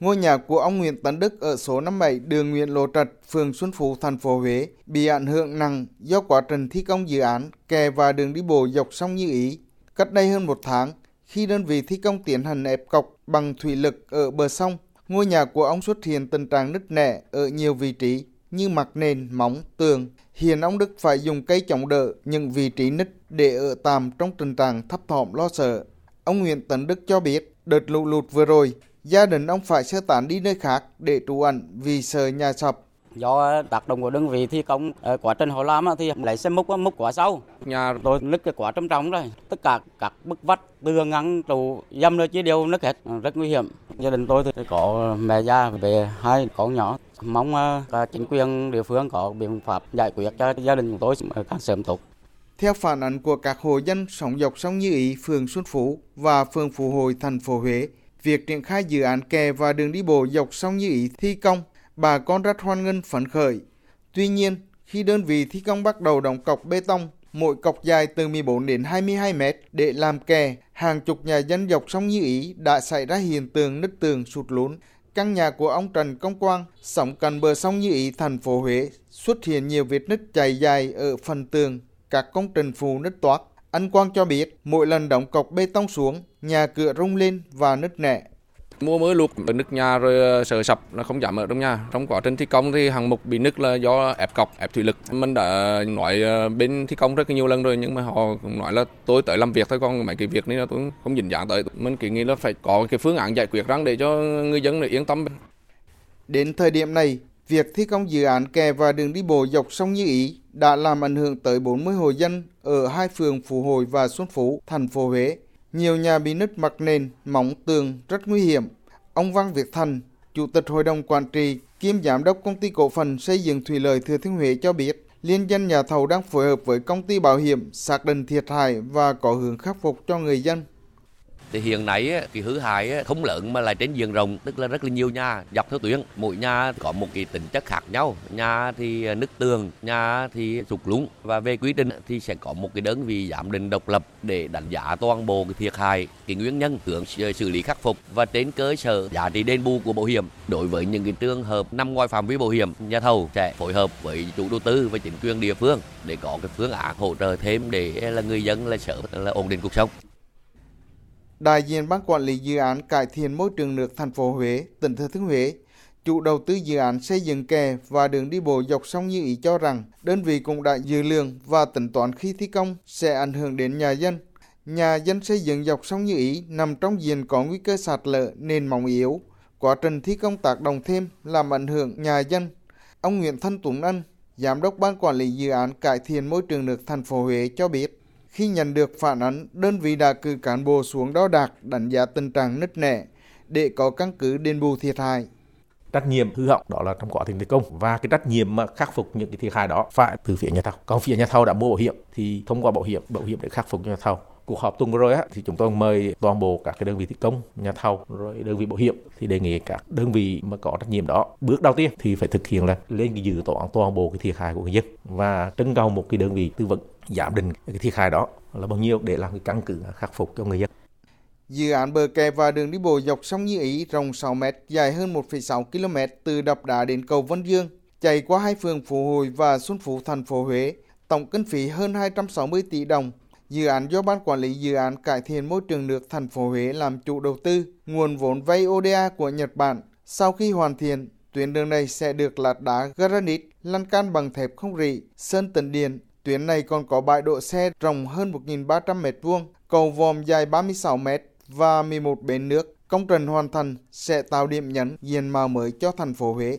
Ngôi nhà của ông Nguyễn Tấn Đức ở số 57 đường Nguyễn Lộ Trạch, phường Xuân Phú, thành phố Huế bị ảnh hưởng nặng do quá trình thi công dự án kè và đường đi bộ dọc sông Như Ý. Cách đây hơn một tháng, khi đơn vị thi công tiến hành ép cọc bằng thủy lực ở bờ sông, ngôi nhà của ông xuất hiện tình trạng nứt nẻ ở nhiều vị trí như mặt nền, móng, tường. Hiện ông Đức phải dùng cây chống đỡ những vị trí nứt để ở tạm trong tình trạng thấp thỏm lo sợ. Ông Nguyễn Tấn Đức cho biết, đợt lũ lụt vừa rồi, gia đình ông phải sơ tán đi nơi khác để trú ẩn vì sợ nhà sập. Do tác động của đơn vị thi công ở quá trình họ làm thì lấy xe múc múc quá sâu. Nhà tôi nứt cái quá trầm trọng rồi. Tất cả các bức vách tường ngăn trụ dâm nữa chỉ đều nứt hết. Rất nguy hiểm. Gia đình tôi thì có mẹ già về hai con nhỏ. Mong chính quyền địa phương có biện pháp giải quyết cho gia đình chúng tôi càng sớm tốt. Theo phản ánh của các hộ dân sống dọc sông Như Ý, phường Xuân Phú và phường Phú Hội, thành phố Huế, việc triển khai dự án kè và đường đi bộ dọc sông Như Ý thi công bà con rất hoan nghênh phấn khởi. Tuy nhiên, khi đơn vị thi công bắt đầu đóng cọc bê tông, mỗi cọc dài từ 14 đến 22 mét để làm kè, hàng chục nhà dân dọc sông Như Ý đã xảy ra hiện tượng nứt tường sụt lún. Căn nhà của ông Trần Công Quang, sống gần bờ sông Như Ý, thành phố Huế, xuất hiện nhiều vết nứt chảy dài ở phần tường, các công trình phù nứt toát. Anh Quang cho biết, mỗi lần đóng cọc bê tông xuống, nhà cửa rung lên và nứt nẻ. Mùa mưa lụt nứt nhà rồi ờ, sợ sập nó không dám ở trong nhà. Trong quá trình thi công thì hàng mục bị nứt là do ép cọc ép thủy lực. Mình đã nói ờ, bên thi công rất nhiều lần rồi nhưng mà họ cũng nói là tôi tới làm việc thôi còn mấy cái việc này là tôi không dính dáng tới. Mình kiến nghị là phải có cái phương án giải quyết răng để cho người dân yên tâm. Đến thời điểm này việc thi công dự án kè và đường đi bộ dọc sông Như Ý đã làm ảnh hưởng tới 40 hộ dân ở hai phường Phú Hội và Xuân Phú, thành phố Huế. Nhiều nhà bị nứt mặt nền, móng tường rất nguy hiểm. Ông Văn Việt Thành, Chủ tịch Hội đồng Quản trị kiêm Giám đốc Công ty Cổ phần Xây dựng Thủy lợi Thừa Thiên Huế cho biết, liên danh nhà thầu đang phối hợp với công ty bảo hiểm xác định thiệt hại và có hướng khắc phục cho người dân thì hiện nay cái hư hại không lớn mà lại trên diện rộng, tức là rất là nhiều nhà dọc theo tuyến. Mỗi nhà có một cái tính chất khác nhau. Nhà thì à, nứt tường, nhà thì sụt lún. Và về quy trình thì sẽ có một cái đơn vị giám định độc lập để đánh giá toàn bộ cái thiệt hại, cái nguyên nhân, hướng xử lý khắc phục. Và trên cơ sở giá trị đền bù của bảo hiểm, đối với những cái trường hợp nằm ngoài phạm vi bảo hiểm, nhà thầu sẽ phối hợp với chủ đầu tư và chính quyền địa phương để có cái phương án hỗ trợ thêm để à, là người dân là sở, là ổn định cuộc sống đại diện ban quản lý dự án cải thiện môi trường nước thành phố Huế, tỉnh Thừa Thiên Huế, chủ đầu tư dự án xây dựng kè và đường đi bộ dọc sông Như Ý cho rằng đơn vị cũng đã dự lượng và tính toán khi thi công sẽ ảnh hưởng đến nhà dân. Nhà dân xây dựng dọc sông Như Ý nằm trong diện có nguy cơ sạt lở nên mỏng yếu. Quá trình thi công tác động thêm làm ảnh hưởng nhà dân. Ông Nguyễn Thanh Tuấn Ân, Giám đốc Ban Quản lý Dự án Cải thiện Môi trường nước thành phố Huế cho biết, khi nhận được phản ánh, đơn vị đã cử cán bộ xuống đo đạc đánh giá tình trạng nứt nẻ để có căn cứ đền bù thiệt hại. Trách nhiệm hư hỏng đó là trong quá trình thi công và cái trách nhiệm mà khắc phục những cái thiệt hại đó phải từ phía nhà thầu. Còn phía nhà thầu đã mua bảo hiểm thì thông qua bảo hiểm bảo hiểm để khắc phục cho nhà thầu. Cuộc họp tuần vừa rồi á, thì chúng tôi mời toàn bộ các cái đơn vị thi công nhà thầu rồi đơn vị bảo hiểm thì đề nghị các đơn vị mà có trách nhiệm đó. Bước đầu tiên thì phải thực hiện là lên cái dự toán toàn bộ cái thiệt hại của người dân và trưng cầu một cái đơn vị tư vấn giảm định cái thiệt hại đó là bao nhiêu để làm cái căn cứ khắc phục cho người dân. Dự án bờ kè và đường đi bộ dọc sông Như Ý rộng 6 m, dài hơn 1,6 km từ đập đá đến cầu Vân Dương, chạy qua hai phường Phú Hội và Xuân Phú thành phố Huế, tổng kinh phí hơn 260 tỷ đồng. Dự án do Ban Quản lý Dự án Cải thiện Môi trường nước thành phố Huế làm chủ đầu tư, nguồn vốn vay ODA của Nhật Bản. Sau khi hoàn thiện, tuyến đường này sẽ được lát đá granite, lăn can bằng thép không rỉ, sơn tần điện, Tuyến này còn có bãi đỗ xe rộng hơn 1.300 m2, cầu vòm dài 36 m và 11 bến nước. Công trình hoàn thành sẽ tạo điểm nhấn diện mạo mới cho thành phố Huế.